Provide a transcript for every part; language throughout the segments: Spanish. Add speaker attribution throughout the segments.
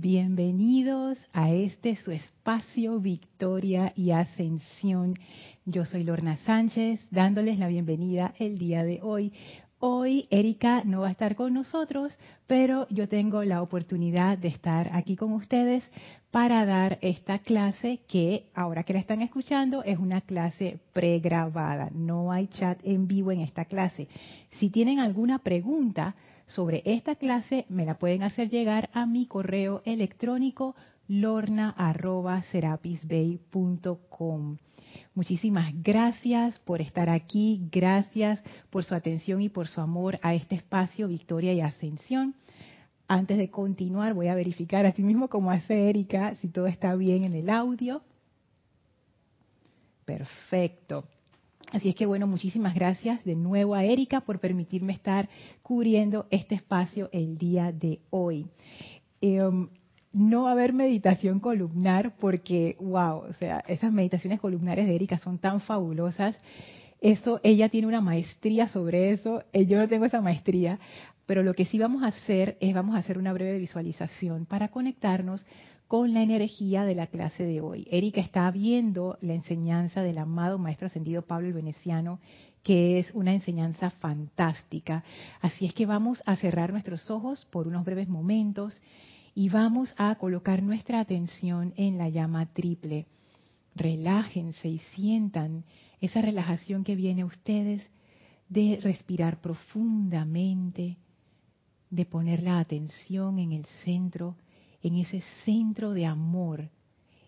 Speaker 1: Bienvenidos a este su espacio Victoria y Ascensión. Yo soy Lorna Sánchez, dándoles la bienvenida el día de hoy. Hoy Erika no va a estar con nosotros, pero yo tengo la oportunidad de estar aquí con ustedes para dar esta clase que ahora que la están escuchando es una clase pregrabada. No hay chat en vivo en esta clase. Si tienen alguna pregunta sobre esta clase, me la pueden hacer llegar a mi correo electrónico lorna.serapisbay.com. Muchísimas gracias por estar aquí, gracias por su atención y por su amor a este espacio Victoria y Ascensión. Antes de continuar, voy a verificar, así mismo como hace Erika, si todo está bien en el audio. Perfecto. Así es que bueno, muchísimas gracias de nuevo a Erika por permitirme estar cubriendo este espacio el día de hoy. Em, no va a haber meditación columnar porque, wow, o sea, esas meditaciones columnares de Erika son tan fabulosas. Eso, ella tiene una maestría sobre eso, eh, yo no tengo esa maestría, pero lo que sí vamos a hacer es, vamos a hacer una breve visualización para conectarnos con la energía de la clase de hoy. Erika está viendo la enseñanza del amado Maestro Ascendido Pablo el Veneciano, que es una enseñanza fantástica. Así es que vamos a cerrar nuestros ojos por unos breves momentos y vamos a colocar nuestra atención en la llama triple. Relájense y sientan esa relajación que viene a ustedes de respirar profundamente, de poner la atención en el centro, en ese centro de amor,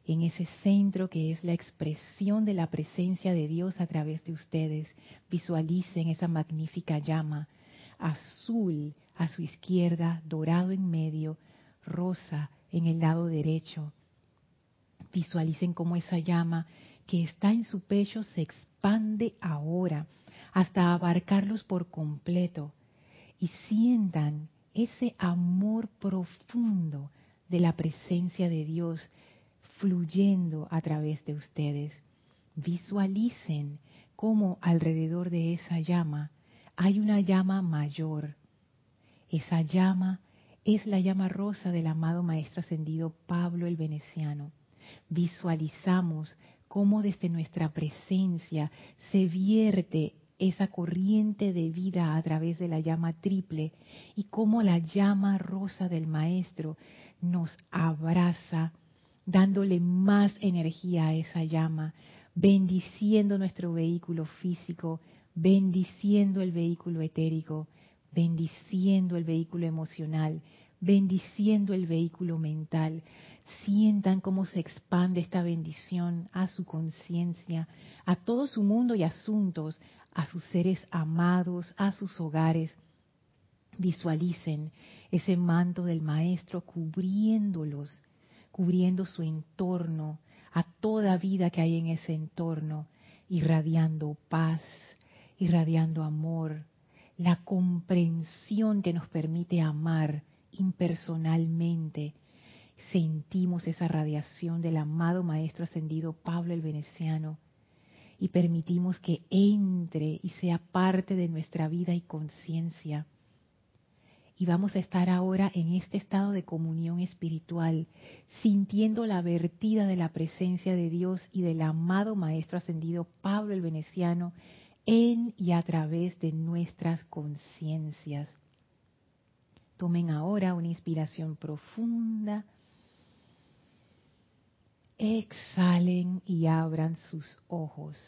Speaker 1: en ese centro que es la expresión de la presencia de Dios a través de ustedes. Visualicen esa magnífica llama azul a su izquierda, dorado en medio, rosa en el lado derecho. Visualicen cómo esa llama que está en su pecho se expande ahora hasta abarcarlos por completo y sientan ese amor profundo de la presencia de Dios fluyendo a través de ustedes. Visualicen cómo alrededor de esa llama hay una llama mayor. Esa llama es la llama rosa del amado Maestro Ascendido Pablo el Veneciano. Visualizamos cómo desde nuestra presencia se vierte esa corriente de vida a través de la llama triple y cómo la llama rosa del Maestro nos abraza, dándole más energía a esa llama, bendiciendo nuestro vehículo físico, bendiciendo el vehículo etérico, bendiciendo el vehículo emocional, bendiciendo el vehículo mental. Sientan cómo se expande esta bendición a su conciencia, a todo su mundo y asuntos, a sus seres amados, a sus hogares. Visualicen ese manto del Maestro cubriéndolos, cubriendo su entorno, a toda vida que hay en ese entorno, irradiando paz, irradiando amor, la comprensión que nos permite amar impersonalmente. Sentimos esa radiación del amado Maestro Ascendido Pablo el Veneciano y permitimos que entre y sea parte de nuestra vida y conciencia. Y vamos a estar ahora en este estado de comunión espiritual, sintiendo la vertida de la presencia de Dios y del amado Maestro Ascendido Pablo el Veneciano en y a través de nuestras conciencias. Tomen ahora una inspiración profunda. Exhalen y abran sus ojos.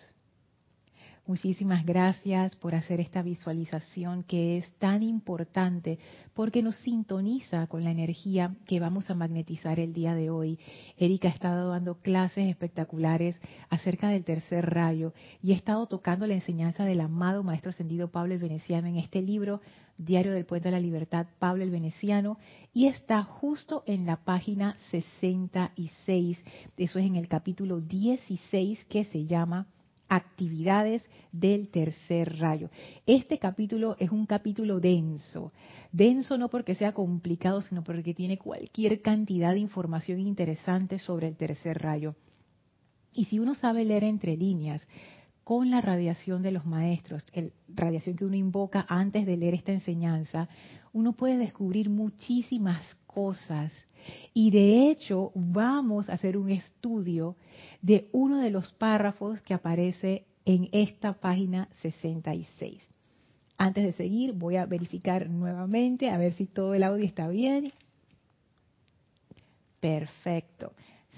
Speaker 1: Muchísimas gracias por hacer esta visualización que es tan importante porque nos sintoniza con la energía que vamos a magnetizar el día de hoy. Erika ha estado dando clases espectaculares acerca del tercer rayo y ha estado tocando la enseñanza del amado Maestro Ascendido Pablo el Veneciano en este libro, Diario del Puente de la Libertad, Pablo el Veneciano, y está justo en la página 66. Eso es en el capítulo 16 que se llama actividades del tercer rayo. Este capítulo es un capítulo denso. Denso no porque sea complicado, sino porque tiene cualquier cantidad de información interesante sobre el tercer rayo. Y si uno sabe leer entre líneas, con la radiación de los maestros, el radiación que uno invoca antes de leer esta enseñanza, uno puede descubrir muchísimas cosas Y de hecho vamos a hacer un estudio de uno de los párrafos que aparece en esta página 66. Antes de seguir, voy a verificar nuevamente a ver si todo el audio está bien. Perfecto.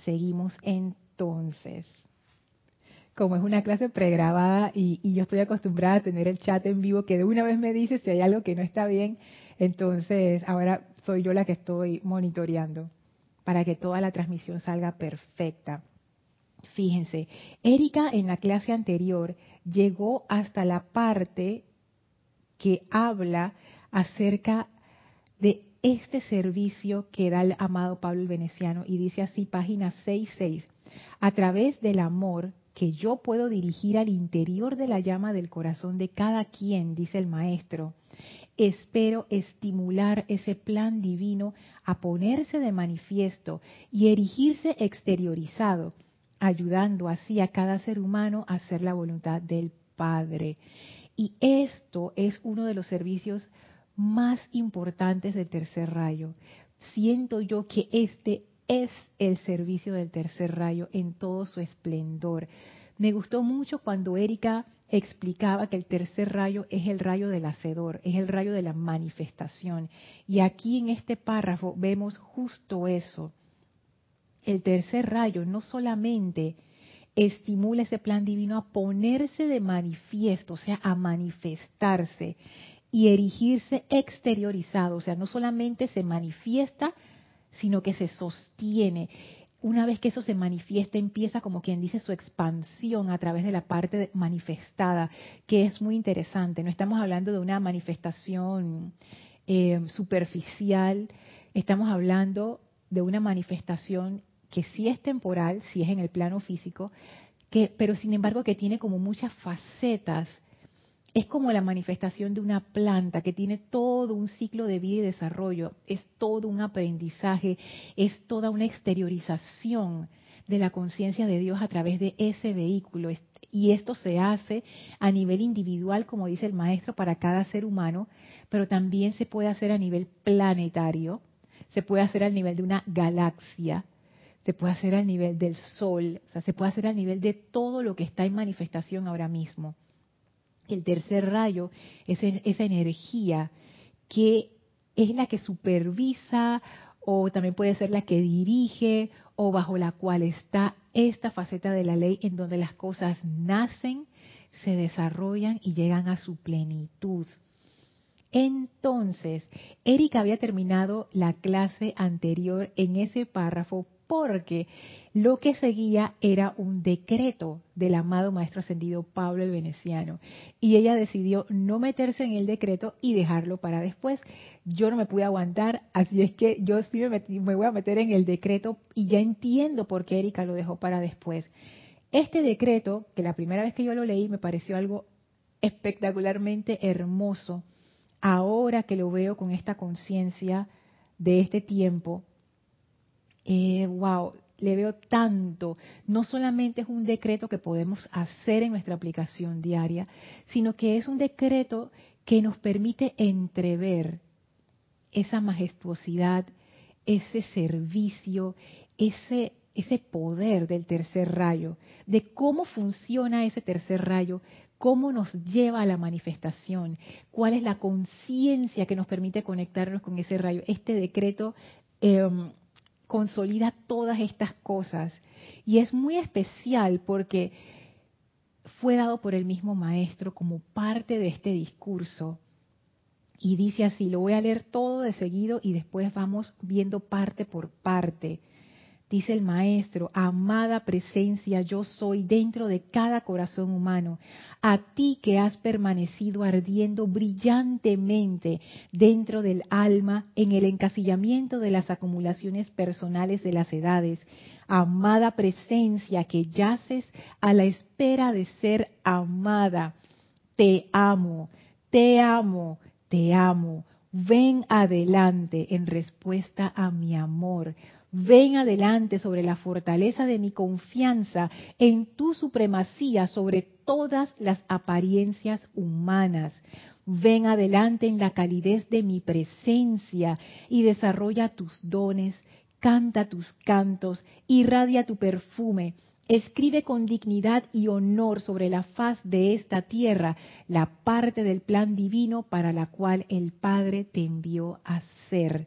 Speaker 1: Seguimos entonces. Como es una clase pregrabada y, yo estoy acostumbrada a tener el chat en vivo que de una vez me dice si hay algo que no está bien, entonces ahora soy yo la que estoy monitoreando para que toda la transmisión salga perfecta. Fíjense, Erika en la clase anterior llegó hasta la parte que habla acerca de este servicio que da el amado Pablo el Veneciano y dice así, página 66, a través del amor que yo puedo dirigir al interior de la llama del corazón de cada quien, dice el maestro, espero estimular ese plan divino a ponerse de manifiesto y erigirse exteriorizado, ayudando así a cada ser humano a hacer la voluntad del Padre. Y esto es uno de los servicios más importantes del tercer rayo. Siento yo que este es el servicio del tercer rayo en todo su esplendor. Me gustó mucho cuando Erika explicaba que el tercer rayo es el rayo del hacedor, es el rayo de la manifestación. Y aquí en este párrafo vemos justo eso. El tercer rayo no solamente estimula ese plan divino a ponerse de manifiesto, o sea, a manifestarse y erigirse exteriorizado, o sea, no solamente se manifiesta, sino que se sostiene. Una vez que eso se manifiesta, empieza como quien dice su expansión a través de la parte manifestada, que es muy interesante. No estamos hablando de una manifestación eh, superficial, estamos hablando de una manifestación que sí es temporal, sí es en el plano físico, que, pero sin embargo que tiene como muchas facetas. Es como la manifestación de una planta que tiene todo un ciclo de vida y desarrollo, es todo un aprendizaje, es toda una exteriorización de la conciencia de Dios a través de ese vehículo. Y esto se hace a nivel individual, como dice el maestro, para cada ser humano, pero también se puede hacer a nivel planetario, se puede hacer a nivel de una galaxia, se puede hacer al nivel del sol, o sea, se puede hacer al nivel de todo lo que está en manifestación ahora mismo. El tercer rayo es esa energía que es la que supervisa o también puede ser la que dirige o bajo la cual está esta faceta de la ley en donde las cosas nacen, se desarrollan y llegan a su plenitud. Entonces, Erika había terminado la clase anterior en ese párrafo porque lo que seguía era un decreto del amado Maestro Ascendido Pablo el Veneciano. Y ella decidió no meterse en el decreto y dejarlo para después. Yo no me pude aguantar, así es que yo sí me, voy a meter en el decreto y ya entiendo por qué Erika lo dejó para después. Este decreto, que la primera vez que yo lo leí me pareció algo espectacularmente hermoso, ahora que lo veo con esta conciencia de este tiempo, eh, wow, le veo tanto. No solamente es un decreto que podemos hacer en nuestra aplicación diaria, sino que es un decreto que nos permite entrever esa majestuosidad, ese servicio, ese, ese poder del tercer rayo, de cómo funciona ese tercer rayo, cómo nos lleva a la manifestación, cuál es la conciencia que nos permite conectarnos con ese rayo. Este decreto em, consolida todas estas cosas. Y es muy especial porque fue dado por el mismo maestro como parte de este discurso. Y dice así, lo voy a leer todo de seguido y después vamos viendo parte por parte. Dice el maestro, amada presencia yo soy dentro de cada corazón humano, a ti que has permanecido ardiendo brillantemente dentro del alma en el encasillamiento de las acumulaciones personales de las edades, amada presencia que yaces a la espera de ser amada, te amo, te amo, te amo. Ven adelante en respuesta a mi amor Ven adelante sobre la fortaleza de mi confianza en tu supremacía sobre todas las apariencias humanas. Ven adelante en la calidez de mi presencia y desarrolla tus dones canta tus cantos, irradia tu perfume, escribe con dignidad y honor sobre la faz de esta tierra la parte del plan divino para la cual el Padre te envió a ser.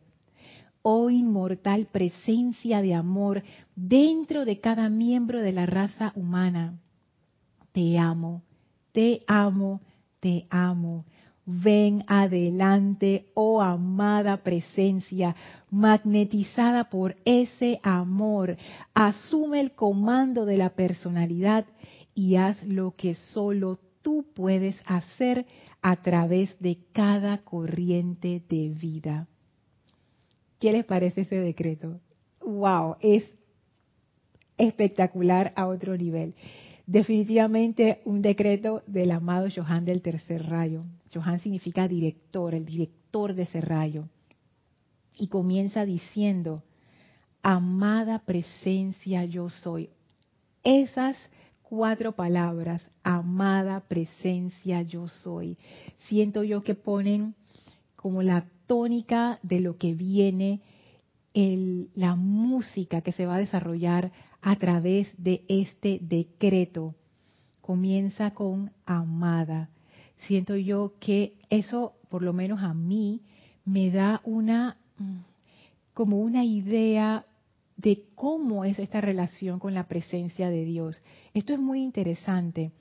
Speaker 1: Oh inmortal presencia de amor dentro de cada miembro de la raza humana. Te amo, te amo, te amo. Ven adelante, oh amada presencia, magnetizada por ese amor. Asume el comando de la personalidad y haz lo que solo tú puedes hacer a través de cada corriente de vida. ¿Qué les parece ese decreto? ¡Wow! Es espectacular a otro nivel definitivamente un decreto del amado Johan del tercer rayo. Johan significa director, el director de ese rayo. Y comienza diciendo, amada presencia yo soy. Esas cuatro palabras, amada presencia yo soy, siento yo que ponen como la tónica de lo que viene, la música que se va a desarrollar a través de este decreto. Comienza con amada. Siento yo que eso, por lo menos a mí, me da una, como una idea de cómo es esta relación con la presencia de Dios. Esto es muy interesante.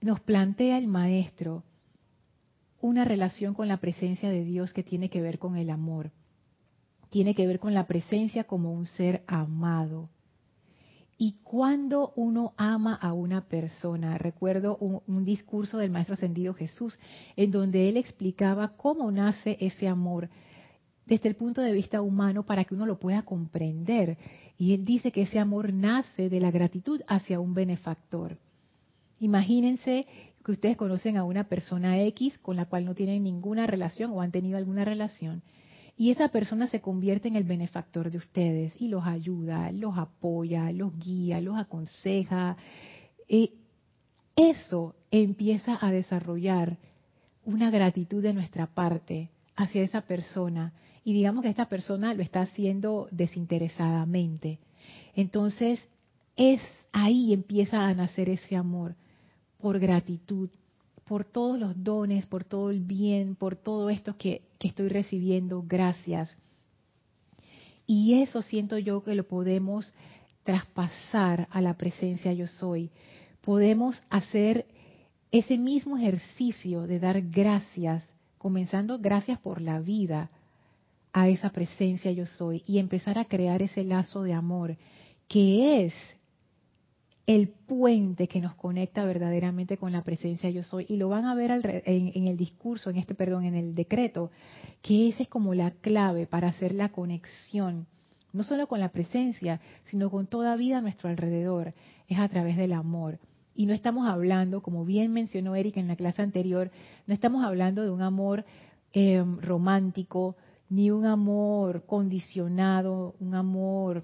Speaker 1: Nos plantea el maestro una relación con la presencia de Dios que tiene que ver con el amor tiene que ver con la presencia como un ser amado. Y cuando uno ama a una persona, recuerdo un, discurso del Maestro Ascendido Jesús, en donde él explicaba cómo nace ese amor desde el punto de vista humano para que uno lo pueda comprender. Y él dice que ese amor nace de la gratitud hacia un benefactor. Imagínense que ustedes conocen a una persona X con la cual no tienen ninguna relación o han tenido alguna relación y esa persona se convierte en el benefactor de ustedes y los ayuda, los apoya, los guía, los aconseja. Eh, eso empieza a desarrollar una gratitud de nuestra parte hacia esa persona. Y digamos que esta persona lo está haciendo desinteresadamente. Entonces, es ahí empieza a nacer ese amor por gratitud, por todos los dones, por todo el bien, por todo esto que, estoy recibiendo, gracias. Y eso siento yo que lo podemos traspasar a la presencia yo soy. Podemos hacer ese mismo ejercicio de dar gracias, comenzando gracias por la vida a esa presencia yo soy y empezar a crear ese lazo de amor que es el puente que nos conecta verdaderamente con la presencia yo soy. Y lo van a ver en, el discurso, en este, perdón, en el decreto, que esa es como la clave para hacer la conexión, no solo con la presencia, sino con toda vida a nuestro alrededor, es a través del amor. Y no estamos hablando, como bien mencionó Erika en la clase anterior, no estamos hablando de un amor em, romántico, ni un amor condicionado, un amor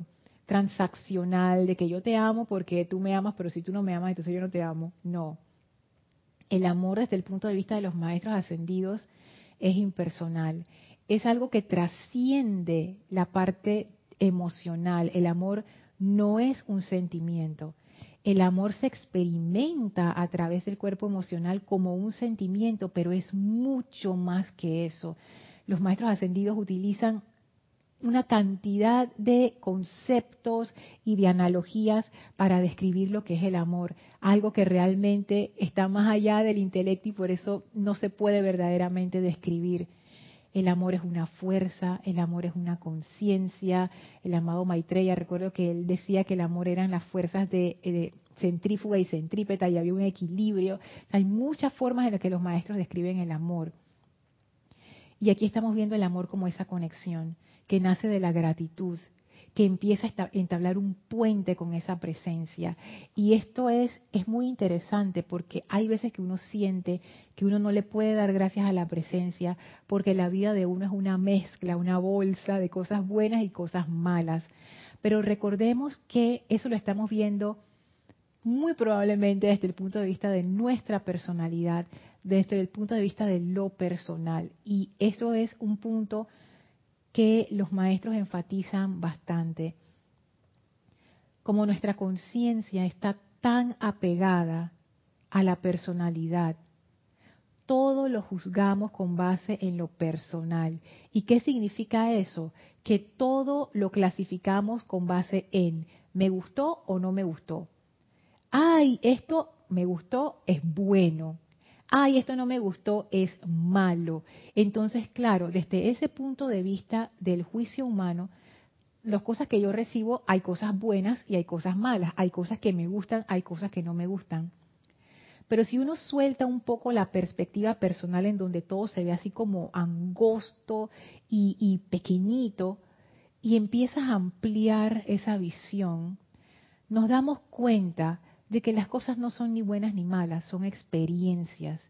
Speaker 1: transaccional de que yo te amo porque tú me amas, pero si tú no me amas, entonces yo no te amo. No. El amor desde el punto de vista de los maestros ascendidos es impersonal. Es algo que trasciende la parte emocional. El amor no es un sentimiento. El amor se experimenta a través del cuerpo emocional como un sentimiento, pero es mucho más que eso. Los maestros ascendidos utilizan una cantidad de conceptos y de analogías para describir lo que es el amor, algo que realmente está más allá del intelecto y por eso no se puede verdaderamente describir. El amor es una fuerza, el amor es una conciencia. El amado Maitreya, recuerdo que él decía que el amor eran las fuerzas de, centrífuga y centrípeta y había un equilibrio. hay muchas formas en las que los maestros describen el amor. Y aquí estamos viendo el amor como esa conexión que nace de la gratitud, que empieza a entablar un puente con esa presencia. Y esto es, es muy interesante porque hay veces que uno siente que uno no le puede dar gracias a la presencia porque la vida de uno es una mezcla, una bolsa de cosas buenas y cosas malas. Pero recordemos que eso lo estamos viendo muy probablemente desde el punto de vista de nuestra personalidad, desde el punto de vista de lo personal. Y eso es un punto que los maestros enfatizan bastante. Como nuestra conciencia está tan apegada a la personalidad, todo lo juzgamos con base en lo personal. ¿Y qué significa eso? Que todo lo clasificamos con base en me gustó o no me gustó. Ay, esto me gustó, es bueno. Ay, esto no me gustó, es malo. Entonces, claro, desde ese punto de vista del juicio humano, las cosas que yo recibo, hay cosas buenas y hay cosas malas. Hay cosas que me gustan, hay cosas que no me gustan. Pero si uno suelta un poco la perspectiva personal en donde todo se ve así como angosto y, pequeñito, y empiezas a ampliar esa visión, nos damos cuenta de que las cosas no son ni buenas ni malas, son experiencias.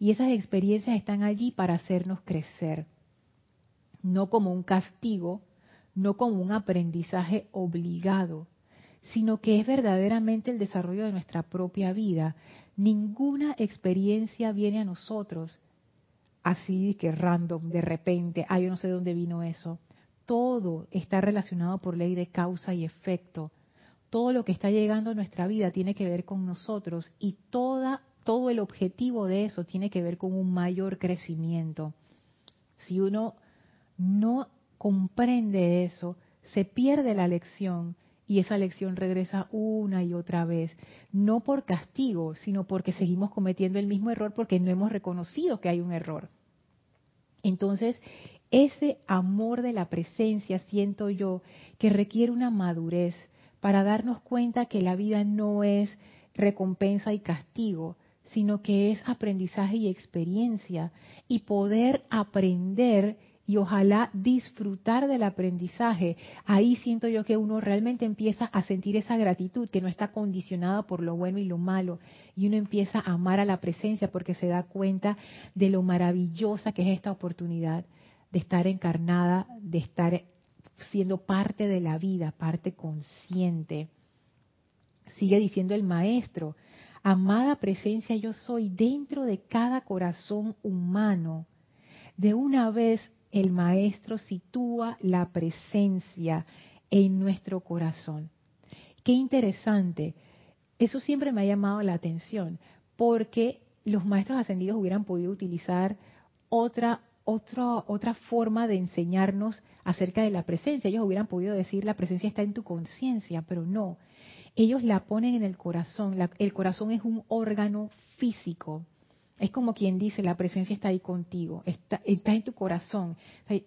Speaker 1: Y esas experiencias están allí para hacernos crecer, no como un castigo, no como un aprendizaje obligado, sino que es verdaderamente el desarrollo de nuestra propia vida. Ninguna experiencia viene a nosotros así que random, de repente, ah, yo no sé de dónde vino eso. Todo está relacionado por ley de causa y efecto. Todo lo que está llegando a nuestra vida tiene que ver con nosotros y toda, todo el objetivo de eso tiene que ver con un mayor crecimiento. Si uno no comprende eso, se pierde la lección y esa lección regresa una y otra vez, no por castigo, sino porque seguimos cometiendo el mismo error porque no hemos reconocido que hay un error. Entonces, ese amor de la presencia siento yo que requiere una madurez para darnos cuenta que la vida no es recompensa y castigo, sino que es aprendizaje y experiencia y poder aprender y ojalá disfrutar del aprendizaje. Ahí siento yo que uno realmente empieza a sentir esa gratitud que no está condicionada por lo bueno y lo malo y uno empieza a amar a la presencia porque se da cuenta de lo maravillosa que es esta oportunidad de estar encarnada, de estar siendo parte de la vida, parte consciente. Sigue diciendo el maestro, amada presencia yo soy dentro de cada corazón humano. De una vez el maestro sitúa la presencia en nuestro corazón. Qué interesante. Eso siempre me ha llamado la atención, porque los maestros ascendidos hubieran podido utilizar otra, otra, otra forma de enseñarnos acerca de la presencia. Ellos hubieran podido decir la presencia está en tu conciencia, pero no. Ellos la ponen en el corazón. el corazón es un órgano físico es como quien dice, la presencia está ahí contigo, está, en tu corazón.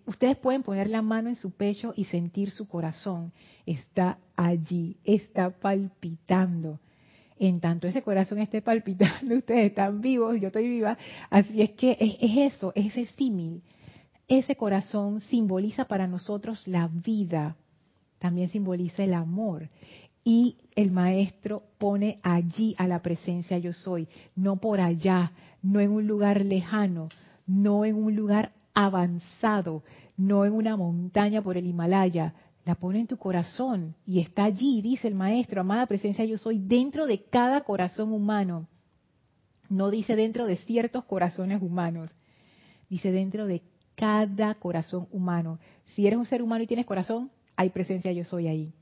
Speaker 1: ustedes pueden poner la mano en su pecho y sentir su corazón. Está allí, está palpitando. En tanto ese corazón esté palpitando, ustedes están vivos, yo estoy viva. Así es que es, es eso, es ese símil. Ese corazón simboliza para nosotros la vida, también simboliza el amor y el maestro pone allí a la presencia yo soy, no por allá, no en un lugar lejano, no en un lugar avanzado, no en una montaña por el Himalaya, la pone en tu corazón y está allí, dice el maestro, amada presencia yo soy, dentro de cada corazón humano. No dice dentro de ciertos corazones humanos, dice dentro de cada corazón humano. Si eres un ser humano y tienes corazón, hay presencia yo soy ahí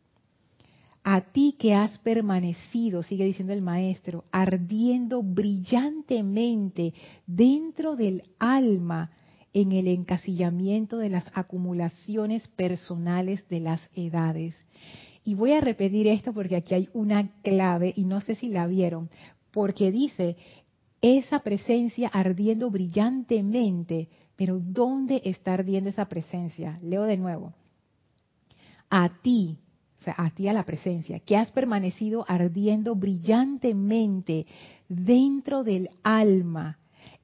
Speaker 1: a ti que has permanecido, sigue diciendo el maestro, ardiendo brillantemente dentro del alma en el encasillamiento de las acumulaciones personales de las edades. Y voy a repetir esto porque aquí hay una clave y no sé si la vieron, porque dice, esa presencia ardiendo brillantemente, pero ¿dónde está ardiendo esa presencia? Leo de nuevo. A ti, a ti a la presencia, que has permanecido ardiendo brillantemente dentro del alma,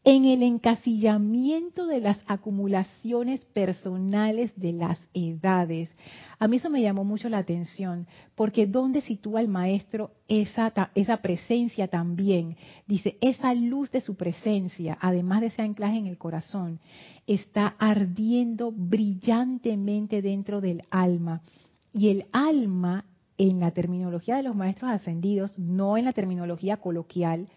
Speaker 1: en el encasillamiento de las acumulaciones personales de las edades. A mí eso me llamó mucho la atención, porque ¿dónde sitúa el maestro esa, esa presencia también? Dice, esa luz de su presencia, además de ese anclaje en el corazón, está ardiendo brillantemente dentro del alma y el alma, en la terminología de los maestros ascendidos, no en la terminología coloquial,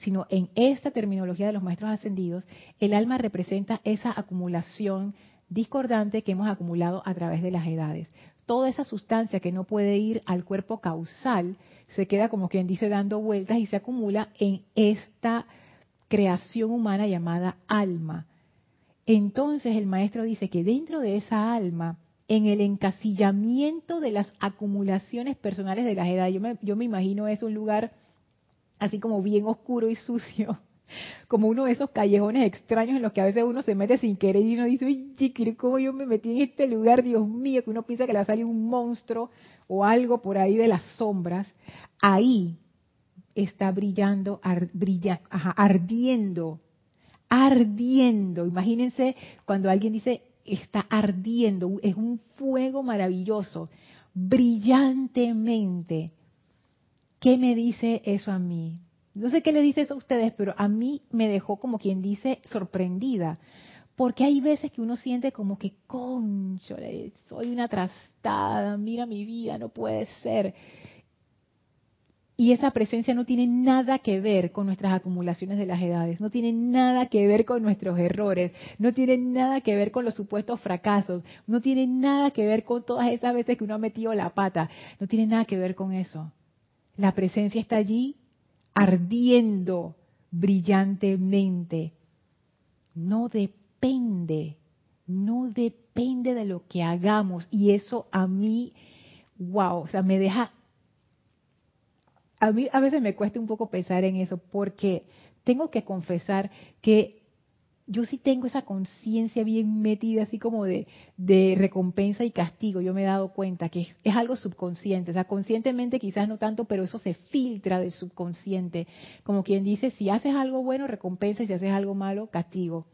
Speaker 1: sino en esta terminología de los maestros ascendidos, el alma representa esa acumulación discordante que hemos acumulado a través de las edades. Toda esa sustancia que no puede ir al cuerpo causal se queda como quien dice dando vueltas y se acumula en esta creación humana llamada alma. Entonces el maestro dice que dentro de esa alma, en el encasillamiento de las acumulaciones personales de las edades, yo me, yo me imagino es un lugar así como bien oscuro y sucio, como uno de esos callejones extraños en los que a veces uno se mete sin querer y uno dice, oye, ¿cómo yo me metí en este lugar? Dios mío, que uno piensa que le va a salir un monstruo o algo por ahí de las sombras. Ahí está brillando, ardiendo, ardiendo. Imagínense cuando alguien dice, está ardiendo, es un fuego maravilloso, brillantemente ¿Qué me dice eso a mí? No sé qué le dice eso a ustedes, pero a mí me dejó como quien dice sorprendida. Porque hay veces que uno siente como que, concho, soy una trastada, mira mi vida, no puede ser. Y esa presencia no tiene nada que ver con nuestras acumulaciones de las edades, no tiene nada que ver con nuestros errores, no tiene nada que ver con los supuestos fracasos, no tiene nada que ver con todas esas veces que uno ha metido la pata, no tiene nada que ver con eso. La presencia está allí ardiendo brillantemente. No depende, no depende de lo que hagamos. Y eso a mí, wow, o sea, me deja... A mí a veces me cuesta un poco pensar en eso porque tengo que confesar que yo sí tengo esa conciencia bien metida, así como de, recompensa y castigo. Yo me he dado cuenta que es, algo subconsciente. O sea, conscientemente quizás no tanto, pero eso se filtra del subconsciente. Como quien dice, si haces algo bueno, recompensa, y si haces algo malo, castigo.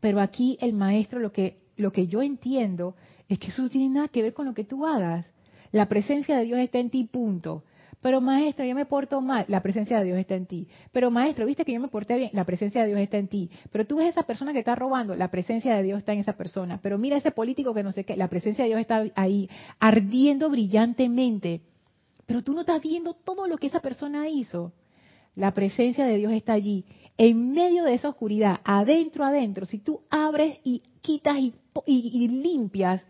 Speaker 1: Pero aquí el maestro lo que, lo que yo entiendo es que eso no tiene nada que ver con lo que tú hagas. La presencia de Dios está en ti, punto. Pero maestro, yo me porto mal, la presencia de Dios está en ti. Pero maestro, viste que yo me porté bien, la presencia de Dios está en ti. Pero tú ves esa persona que está robando, la presencia de Dios está en esa persona. Pero mira ese político que no sé qué, la presencia de Dios está ahí, ardiendo brillantemente. Pero tú no estás viendo todo lo que esa persona hizo. La presencia de Dios está allí. En medio de esa oscuridad, adentro, adentro, si tú abres y quitas y, y limpias,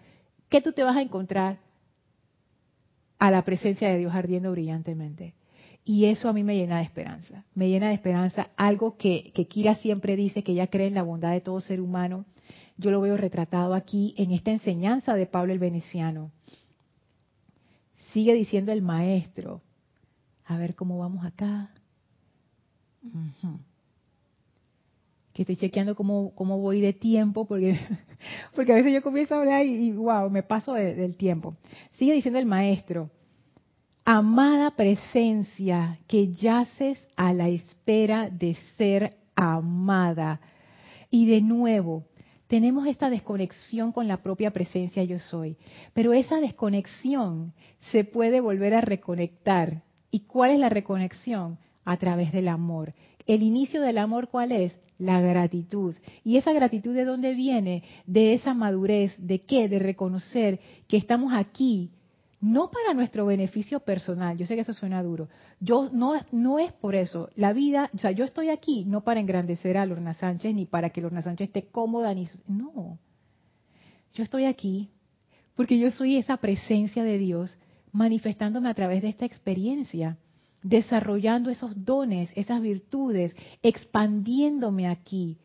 Speaker 1: ¿qué tú te vas a encontrar? A la presencia de Dios ardiendo brillantemente. Y eso a mí me llena de esperanza, me llena de esperanza, algo que, que Kira siempre dice, que ella cree en la bondad de todo ser humano. Yo lo veo retratado aquí en esta enseñanza de Pablo el Veneciano. Sigue diciendo el maestro, a ver cómo vamos acá. Que estoy chequeando cómo, cómo voy de tiempo, porque, porque a veces yo comienzo a hablar y, wow, me paso del tiempo. Sigue diciendo el maestro, amada presencia que yaces a la espera de ser amada. Y de nuevo, tenemos esta desconexión con la propia presencia yo soy, pero esa desconexión se puede volver a reconectar. ¿Y cuál es la reconexión? A través del amor. El inicio del amor, ¿cuál es? La gratitud. ¿Y esa gratitud de dónde viene? De esa madurez, ¿de qué? De reconocer que estamos aquí no para nuestro beneficio personal, yo sé que eso suena duro, yo no, no es por eso, la vida, o sea, yo estoy aquí no para engrandecer a Lorna Sánchez ni para que Lorna Sánchez esté cómoda, ni, no, yo estoy aquí porque yo soy esa presencia de Dios manifestándome a través de esta experiencia, desarrollando esos dones, esas virtudes, expandiéndome aquí.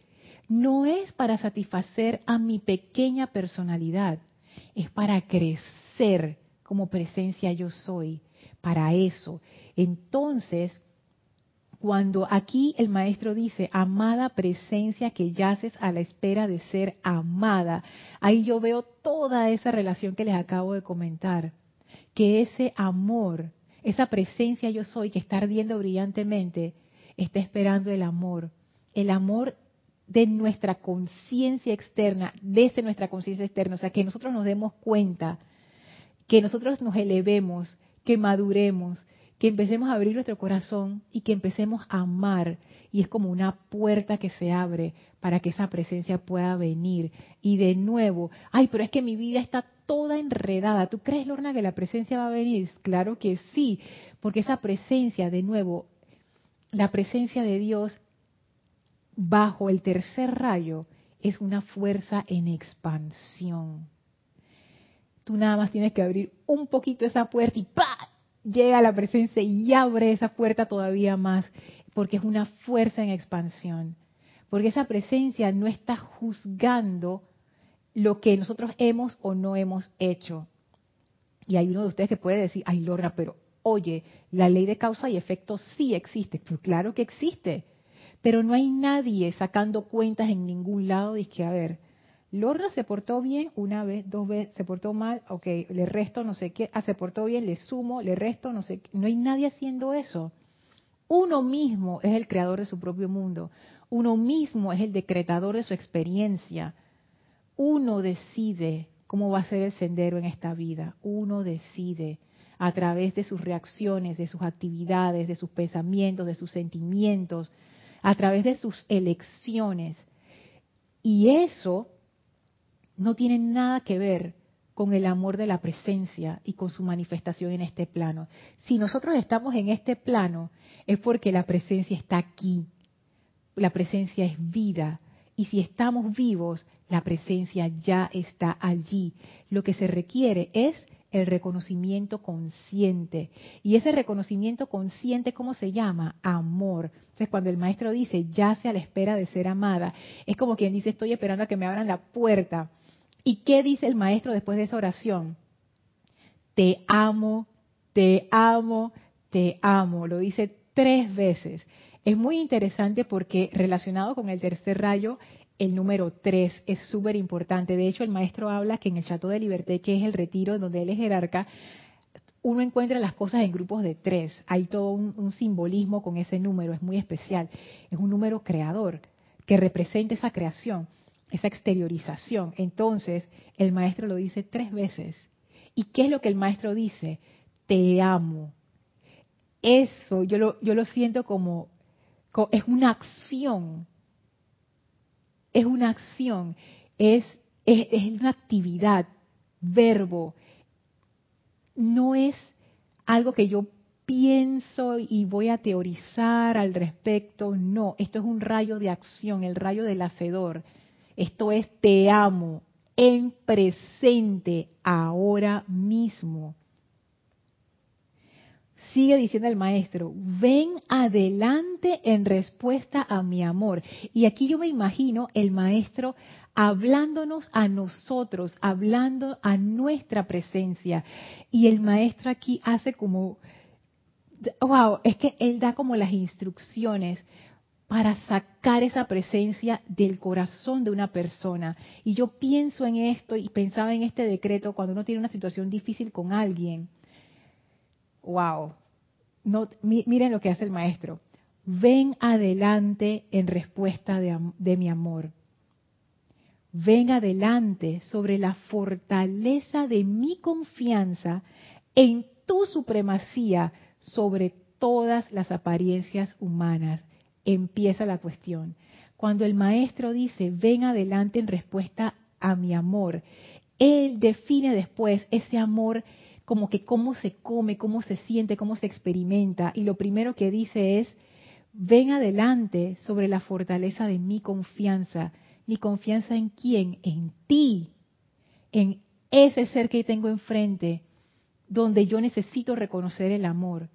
Speaker 1: No es para satisfacer a mi pequeña personalidad, es para crecer como presencia yo soy, para eso. Entonces, cuando aquí el maestro dice, amada presencia que yaces a la espera de ser amada, ahí yo veo toda esa relación que les acabo de comentar, que ese amor, esa presencia yo soy que está ardiendo brillantemente, está esperando el amor, el amor de nuestra conciencia externa, desde nuestra conciencia externa, o sea, que nosotros nos demos cuenta que nosotros nos elevemos, que maduremos, que empecemos a abrir nuestro corazón y que empecemos a amar. Y es como una puerta que se abre para que esa presencia pueda venir. Y de nuevo, ay, pero es que mi vida está toda enredada. ¿Tú crees, Lorna, que la presencia va a venir? Claro que sí, porque esa presencia, de nuevo, la presencia de Dios bajo el tercer rayo es una fuerza en expansión. Tú nada más tienes que abrir un poquito esa puerta y ¡pa! llega la presencia y abre esa puerta todavía más, porque es una fuerza en expansión. Porque esa presencia no está juzgando lo que nosotros hemos o no hemos hecho. Y hay uno de ustedes que puede decir, ay Lorna, pero oye, la ley de causa y efecto sí existe. Pues claro que existe. Pero no hay nadie sacando cuentas en ningún lado. Dice que, a ver, Lorna se portó bien una vez, dos veces, se portó mal, ok, le resto no sé qué, ah, se portó bien, le sumo, le resto no sé qué. No hay nadie haciendo eso. Uno mismo es el creador de su propio mundo. Uno mismo es el decretador de su experiencia. Uno decide cómo va a ser el sendero en esta vida. Uno decide a través de sus reacciones, de sus actividades, de sus pensamientos, de sus sentimientos, a través de sus elecciones. Y eso no tiene nada que ver con el amor de la presencia y con su manifestación en este plano. Si nosotros estamos en este plano, es porque la presencia está aquí. La presencia es vida. Y si estamos vivos, la presencia ya está allí. Lo que se requiere es el reconocimiento consciente. Y ese reconocimiento consciente, ¿cómo se llama? Amor. Entonces, cuando el maestro dice, ya a la espera de ser amada, es como quien dice, estoy esperando a que me abran la puerta. ¿Y qué dice el maestro después de esa oración? Te amo, te amo, te amo. Lo dice tres veces. Es muy interesante porque relacionado con el tercer rayo, el número tres es súper importante. De hecho, el maestro habla que en el Chateau de Liberté, que es el retiro donde él es jerarca, uno encuentra las cosas en grupos de tres. Hay todo un, un, simbolismo con ese número, es muy especial. Es un número creador que representa esa creación, esa exteriorización. Entonces, el maestro lo dice tres veces. ¿Y qué es lo que el maestro dice? Te amo. Eso yo lo, yo lo siento como, como es una acción es una acción, es, es, una actividad, verbo. No es algo que yo pienso y voy a teorizar al respecto. No, esto es un rayo de acción, el rayo del hacedor. Esto es te amo en presente, ahora mismo sigue diciendo el maestro, ven adelante en respuesta a mi amor. Y aquí yo me imagino el maestro hablándonos a nosotros, hablando a nuestra presencia. Y el maestro aquí hace como, wow, es que él da como las instrucciones para sacar esa presencia del corazón de una persona. Y yo pienso en esto y pensaba en este decreto cuando uno tiene una situación difícil con alguien. Wow, miren lo que hace el maestro. Ven adelante en respuesta de, de mi amor. Ven adelante sobre la fortaleza de mi confianza en tu supremacía sobre todas las apariencias humanas. Empieza la cuestión. Cuando el maestro dice, ven adelante en respuesta a mi amor, él define después ese amor como que cómo se come, cómo se siente, cómo se experimenta. Y lo primero que dice es, ven adelante sobre la fortaleza de mi confianza. ¿Mi confianza en quién? En ti, en ese ser que tengo enfrente, donde yo necesito reconocer el amor.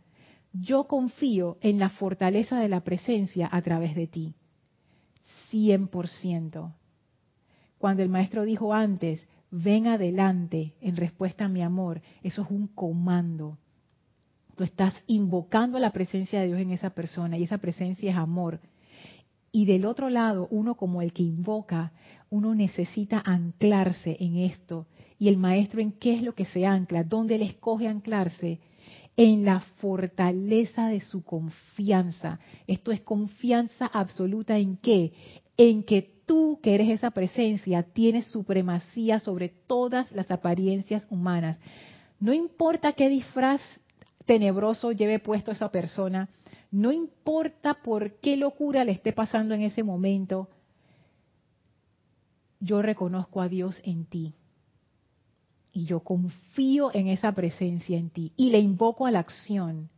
Speaker 1: Yo confío en la fortaleza de la presencia a través de ti. 100%. Cuando el maestro dijo antes, ven adelante en respuesta a mi amor, eso es un comando. Tú estás invocando la presencia de Dios en esa persona y esa presencia es amor. Y del otro lado, uno como el que invoca, uno necesita anclarse en esto. Y el maestro en qué es lo que se ancla, dónde él escoge anclarse, en la fortaleza de su confianza. Esto es confianza absoluta en qué? En que tú, que eres esa presencia, tienes supremacía sobre todas las apariencias humanas. No importa qué disfraz tenebroso lleve puesto esa persona, no importa por qué locura le esté pasando en ese momento, yo reconozco a Dios en ti. Y yo confío en esa presencia en ti. Y le invoco a la acción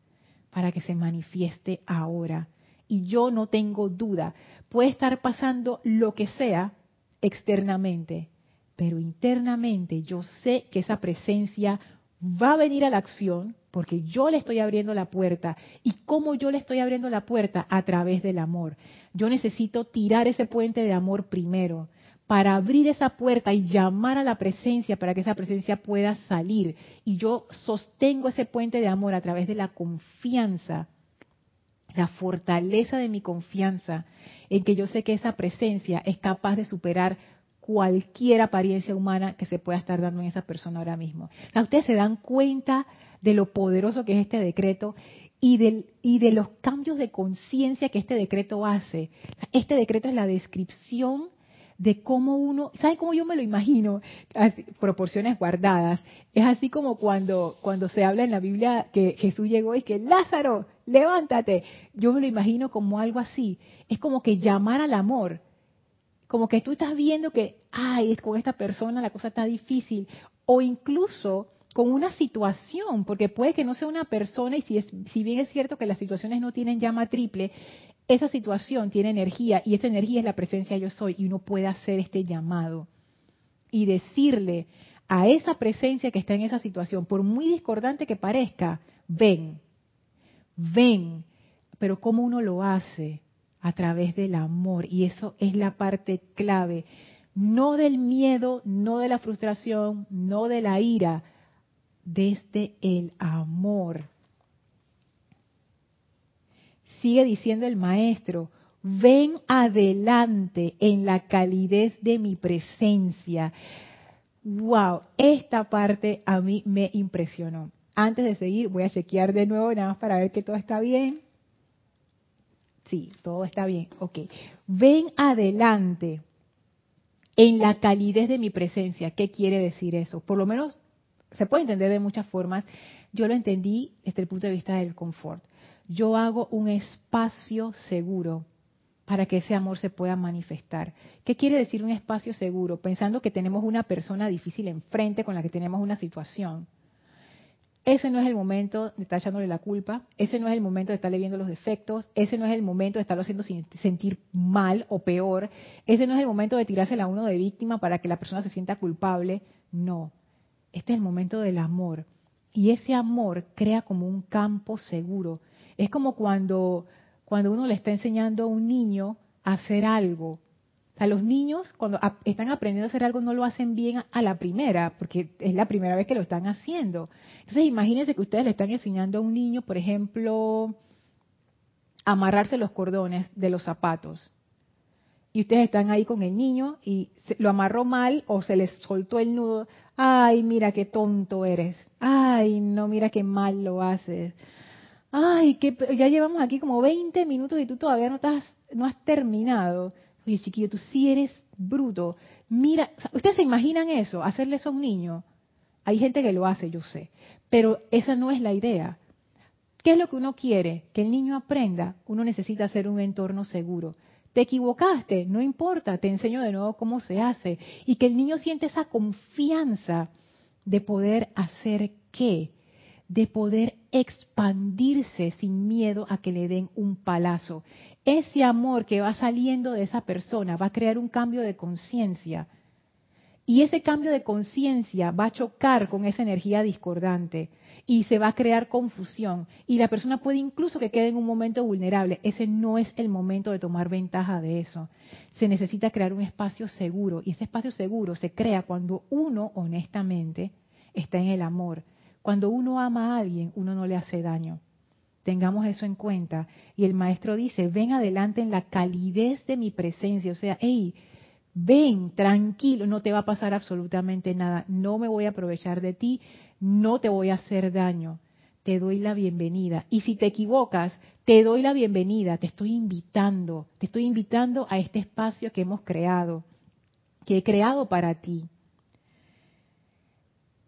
Speaker 1: para que se manifieste ahora y yo no tengo duda. Puede estar pasando lo que sea externamente, pero internamente yo sé que esa presencia va a venir a la acción porque yo le estoy abriendo la puerta. ¿Y cómo yo le estoy abriendo la puerta? A través del amor. Yo necesito tirar ese puente de amor primero para abrir esa puerta y llamar a la presencia para que esa presencia pueda salir. Y yo sostengo ese puente de amor a través de la confianza, la fortaleza de mi confianza en que yo sé que esa presencia es capaz de superar cualquier apariencia humana que se pueda estar dando en esa persona ahora mismo. ustedes se dan cuenta de lo poderoso que es este decreto y, de los cambios de conciencia que este decreto hace. Este decreto es la descripción de cómo uno, ¿saben cómo yo me lo imagino? proporciones guardadas. Es así como cuando, cuando se habla en la Biblia que Jesús llegó y que Lázaro, levántate. Yo me lo imagino como algo así. Es como que llamar al amor. Como que tú estás viendo que, ay, con esta persona la cosa está difícil. O incluso con una situación, porque puede que no sea una persona, y si, es, si bien es cierto que las situaciones no tienen llama triple, esa situación tiene energía y esa energía es la presencia yo soy y uno puede hacer este llamado y decirle a esa presencia que está en esa situación, por muy discordante que parezca, ven, ven, pero cómo uno lo hace a través del amor y eso es la parte clave, no del miedo, no de la frustración, no de la ira, desde el amor sigue diciendo el maestro, ven adelante en la calidez de mi presencia. Wow, esta parte a mí me impresionó. Antes de seguir, voy a chequear de nuevo nada más para ver que todo está bien. Sí, todo está bien. Ok. Ven adelante en la calidez de mi presencia. ¿Qué quiere decir eso? Por lo menos se puede entender de muchas formas. Yo lo entendí desde el punto de vista del confort yo hago un espacio seguro para que ese amor se pueda manifestar. ¿Qué quiere decir un espacio seguro? Pensando que tenemos una persona difícil enfrente con la que tenemos una situación. Ese no es el momento de estar echándole la culpa, ese no es el momento de estarle viendo los defectos, ese no es el momento de estarlo haciendo sentir mal o peor, ese no es el momento de tirársela a uno de víctima para que la persona se sienta culpable. No, este es el momento del amor. Y ese amor crea como un campo seguro es como cuando, cuando uno le está enseñando a un niño a hacer algo. A los niños, cuando están aprendiendo a hacer algo, no lo hacen bien a la primera, porque es la primera vez que lo están haciendo. Entonces, imagínense que ustedes le están enseñando a un niño, por ejemplo, amarrarse los cordones de los zapatos. Y ustedes están ahí con el niño y lo amarró mal o se les soltó el nudo. Ay, mira qué tonto eres. Ay, no, mira qué mal lo haces ay, que ya llevamos aquí como 20 minutos y tú todavía no, estás, no has terminado. Oye, chiquillo, tú sí eres bruto. Mira, ¿ustedes se imaginan eso? Hacerle eso a un niño. Hay gente que lo hace, yo sé. Pero esa no es la idea. ¿Qué es lo que uno quiere? Que el niño aprenda. Uno necesita hacer un entorno seguro. Te equivocaste, no importa, te enseño de nuevo cómo se hace. Y que el niño siente esa confianza de poder hacer qué de poder expandirse sin miedo a que le den un palazo. Ese amor que va saliendo de esa persona va a crear un cambio de conciencia. Y ese cambio de conciencia va a chocar con esa energía discordante y se va a crear confusión. Y la persona puede incluso que quede en un momento vulnerable. Ese no es el momento de tomar ventaja de eso. Se necesita crear un espacio seguro. Y ese espacio seguro se crea cuando uno honestamente está en el amor cuando uno ama a alguien, uno no le hace daño. Tengamos eso en cuenta. Y el maestro dice, ven adelante en la calidez de mi presencia. O sea, hey, ven, tranquilo, no te va a pasar absolutamente nada. No me voy a aprovechar de ti, no te voy a hacer daño. Te doy la bienvenida. Y si te equivocas, te doy la bienvenida. Te estoy invitando. Te estoy invitando a este espacio que hemos creado, que he creado para ti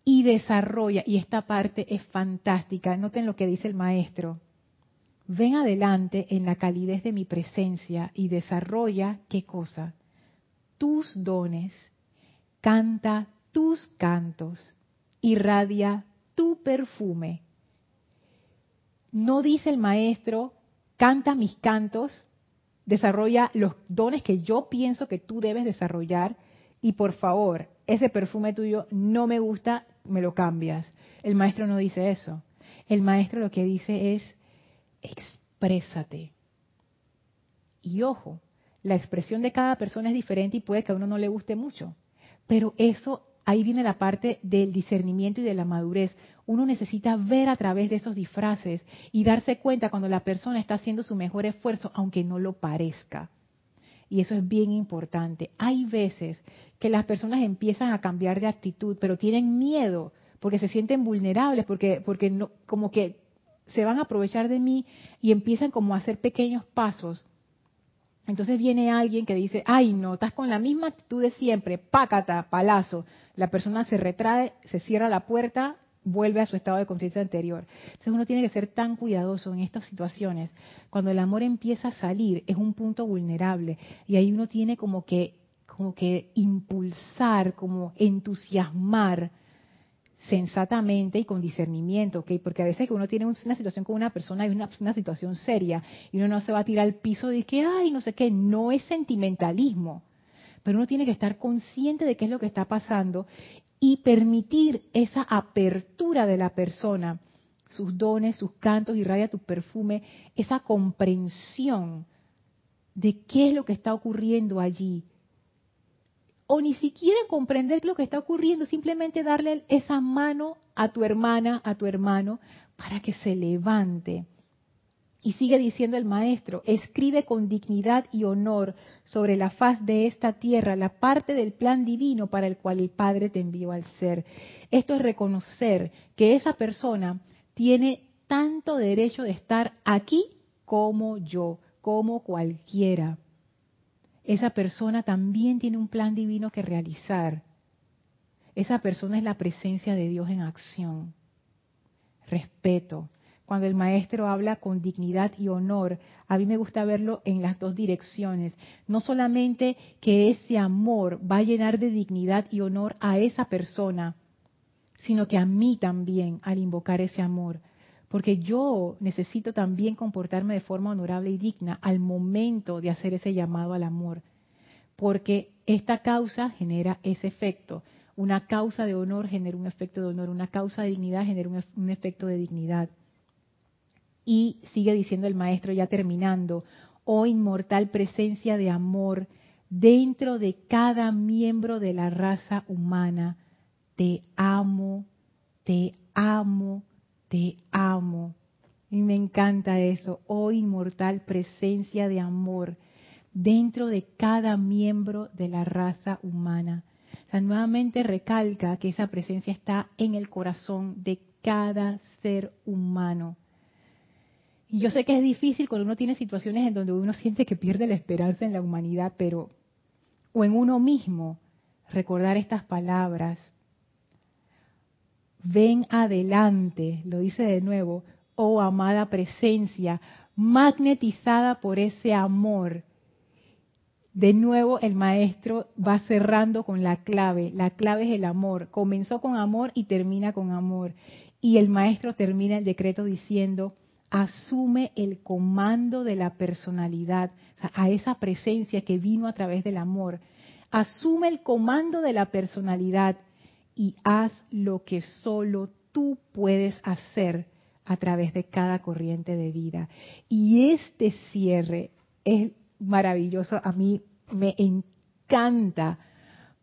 Speaker 1: y desarrolla, y esta parte es fantástica, noten lo que dice el maestro, ven adelante en la calidez de mi presencia y desarrolla qué cosa, tus dones, canta tus cantos, irradia tu perfume. No dice el maestro, canta mis cantos desarrolla los dones que yo pienso que tú debes desarrollar y por favor, ese perfume tuyo no me gusta, me lo cambias. El maestro no dice eso. El maestro lo que dice es, exprésate. Y ojo, la expresión de cada persona es diferente y puede que a uno no le guste mucho. Pero eso, ahí viene la parte del discernimiento y de la madurez. Uno necesita ver a través de esos disfraces y darse cuenta cuando la persona está haciendo su mejor esfuerzo, aunque no lo parezca. Y eso es bien importante. Hay veces que las personas empiezan a cambiar de actitud, pero tienen miedo porque se sienten vulnerables, porque, porque no, como que se van a aprovechar de mí y empiezan como a hacer pequeños pasos. Entonces viene alguien que dice, ay no, estás con la misma actitud de siempre, pácata, palazo. La persona se retrae, se cierra la puerta, vuelve a su estado de conciencia anterior. Entonces uno tiene que ser tan cuidadoso en estas situaciones. Cuando el amor empieza a salir, es un punto vulnerable y ahí uno tiene como que, como que impulsar, como entusiasmar sensatamente y con discernimiento, ¿ok? Porque a veces uno tiene una situación con una persona y una, una situación seria y uno no se va a tirar al piso de que, ay, no sé qué, no es sentimentalismo, pero uno tiene que estar consciente de qué es lo que está pasando y permitir esa apertura de la persona, sus dones, sus cantos, irradia tu perfume, esa comprensión de qué es lo que está ocurriendo allí, o ni siquiera comprender lo que está ocurriendo, simplemente darle esa mano a tu hermana, a tu hermano, para que se levante. Y sigue diciendo el maestro, escribe con dignidad y honor sobre la faz de esta tierra la parte del plan divino para el cual el Padre te envió al ser. Esto es reconocer que esa persona tiene tanto derecho de estar aquí como yo, como cualquiera esa persona también tiene un plan divino que realizar. Esa persona es la presencia de Dios en acción. Respeto. Cuando el maestro habla con dignidad y honor, a mí me gusta verlo en las dos direcciones. No solamente que ese amor va a llenar de dignidad y honor a esa persona, sino que a mí también al invocar ese amor porque yo necesito también comportarme de forma honorable y digna al momento de hacer ese llamado al amor, porque esta causa genera ese efecto. Una causa de honor genera un efecto de honor, una causa de dignidad genera un, efecto de dignidad. Y sigue diciendo el maestro ya terminando, oh inmortal presencia de amor dentro de cada miembro de la raza humana, te amo, te amo, te amo. Y me encanta eso, oh inmortal presencia de amor dentro de cada miembro de la raza humana. O sea, nuevamente recalca que esa presencia está en el corazón de cada ser humano. Y yo sé que es difícil cuando uno tiene situaciones en donde uno siente que pierde la esperanza en la humanidad, pero, o en uno mismo, recordar estas palabras, ven adelante, lo dice de nuevo, oh amada presencia, magnetizada por ese amor. De nuevo el maestro va cerrando con la clave, la clave es el amor, comenzó con amor y termina con amor. Y el maestro termina el decreto diciendo, asume el comando de la personalidad, a esa presencia que vino a través del amor. Asume el comando de la personalidad y haz lo que solo tú puedes hacer a través de cada corriente de vida. Y este cierre es maravilloso, a mí me encanta,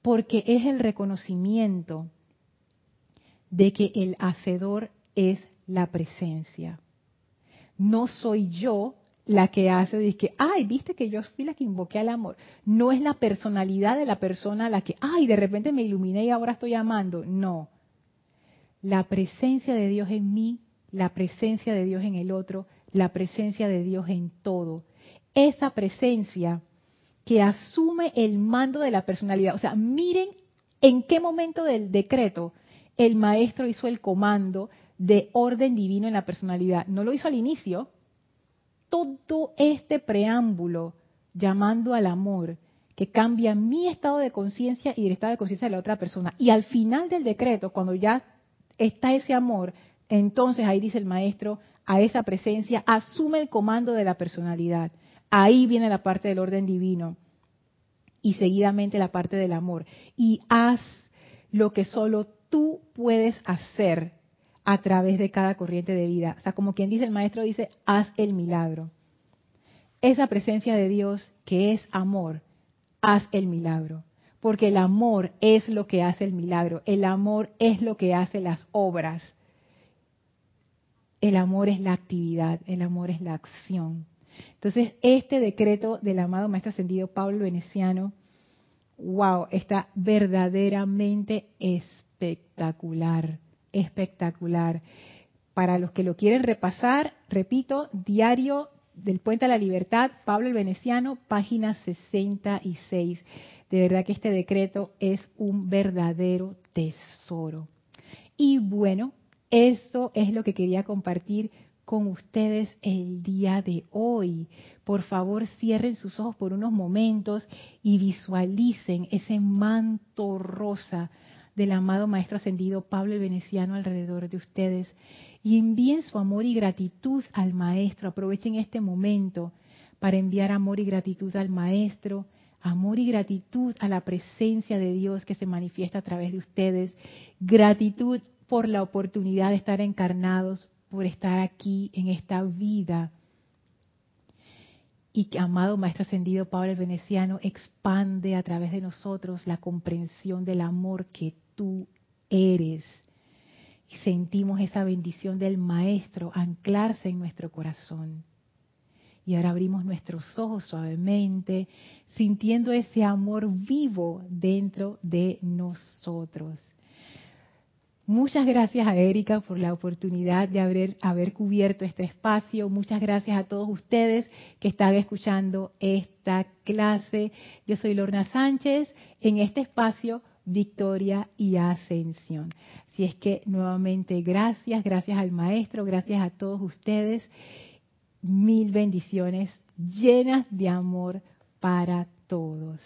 Speaker 1: porque es el reconocimiento de que el hacedor es la presencia. No soy yo la que hace, dice que, ay, viste que yo fui la que invoqué al amor. No es la personalidad de la persona la que, ay, de repente me iluminé y ahora estoy amando. No. La presencia de Dios en mí, la presencia de Dios en el otro, la presencia de Dios en todo. Esa presencia que asume el mando de la personalidad. O sea, miren en qué momento del decreto el maestro hizo el comando de orden divino en la personalidad. No lo hizo al inicio, todo este preámbulo llamando al amor que cambia mi estado de conciencia y el estado de conciencia de la otra persona. Y al final del decreto, cuando ya está ese amor, entonces ahí dice el maestro, a esa presencia, asume el comando de la personalidad. Ahí viene la parte del orden divino y seguidamente la parte del amor. Y haz lo que solo tú puedes hacer a través de cada corriente de vida. O sea, como quien dice el maestro, dice, haz el milagro. Esa presencia de Dios que es amor, haz el milagro. Porque el amor es lo que hace el milagro. El amor es lo que hace las obras. El amor es la actividad, el amor es la acción. Entonces, este decreto del amado Maestro Ascendido Pablo Veneciano, wow, está verdaderamente espectacular espectacular. Para los que lo quieren repasar, repito, diario del Puente a la Libertad, Pablo el Veneciano, página 66. De verdad que este decreto es un verdadero tesoro. Y bueno, eso es lo que quería compartir con ustedes el día de hoy. Por favor, cierren sus ojos por unos momentos y visualicen ese manto rosa del amado Maestro Ascendido Pablo el Veneciano alrededor de ustedes y envíen su amor y gratitud al Maestro. Aprovechen este momento para enviar amor y gratitud al Maestro, amor y gratitud a la presencia de Dios que se manifiesta a través de ustedes, gratitud por la oportunidad de estar encarnados, por estar aquí en esta vida. Y que, amado Maestro Ascendido Pablo el Veneciano, expande a través de nosotros la comprensión del amor que tú eres. Sentimos esa bendición del Maestro anclarse en nuestro corazón. Y ahora abrimos nuestros ojos suavemente, sintiendo ese amor vivo dentro de nosotros. Muchas gracias a Erika por la oportunidad de haber, haber, cubierto este espacio. Muchas gracias a todos ustedes que están escuchando esta clase. Yo soy Lorna Sánchez. En este espacio victoria y ascensión. Si es que nuevamente gracias, gracias al maestro, gracias a todos ustedes. Mil bendiciones llenas de amor para todos.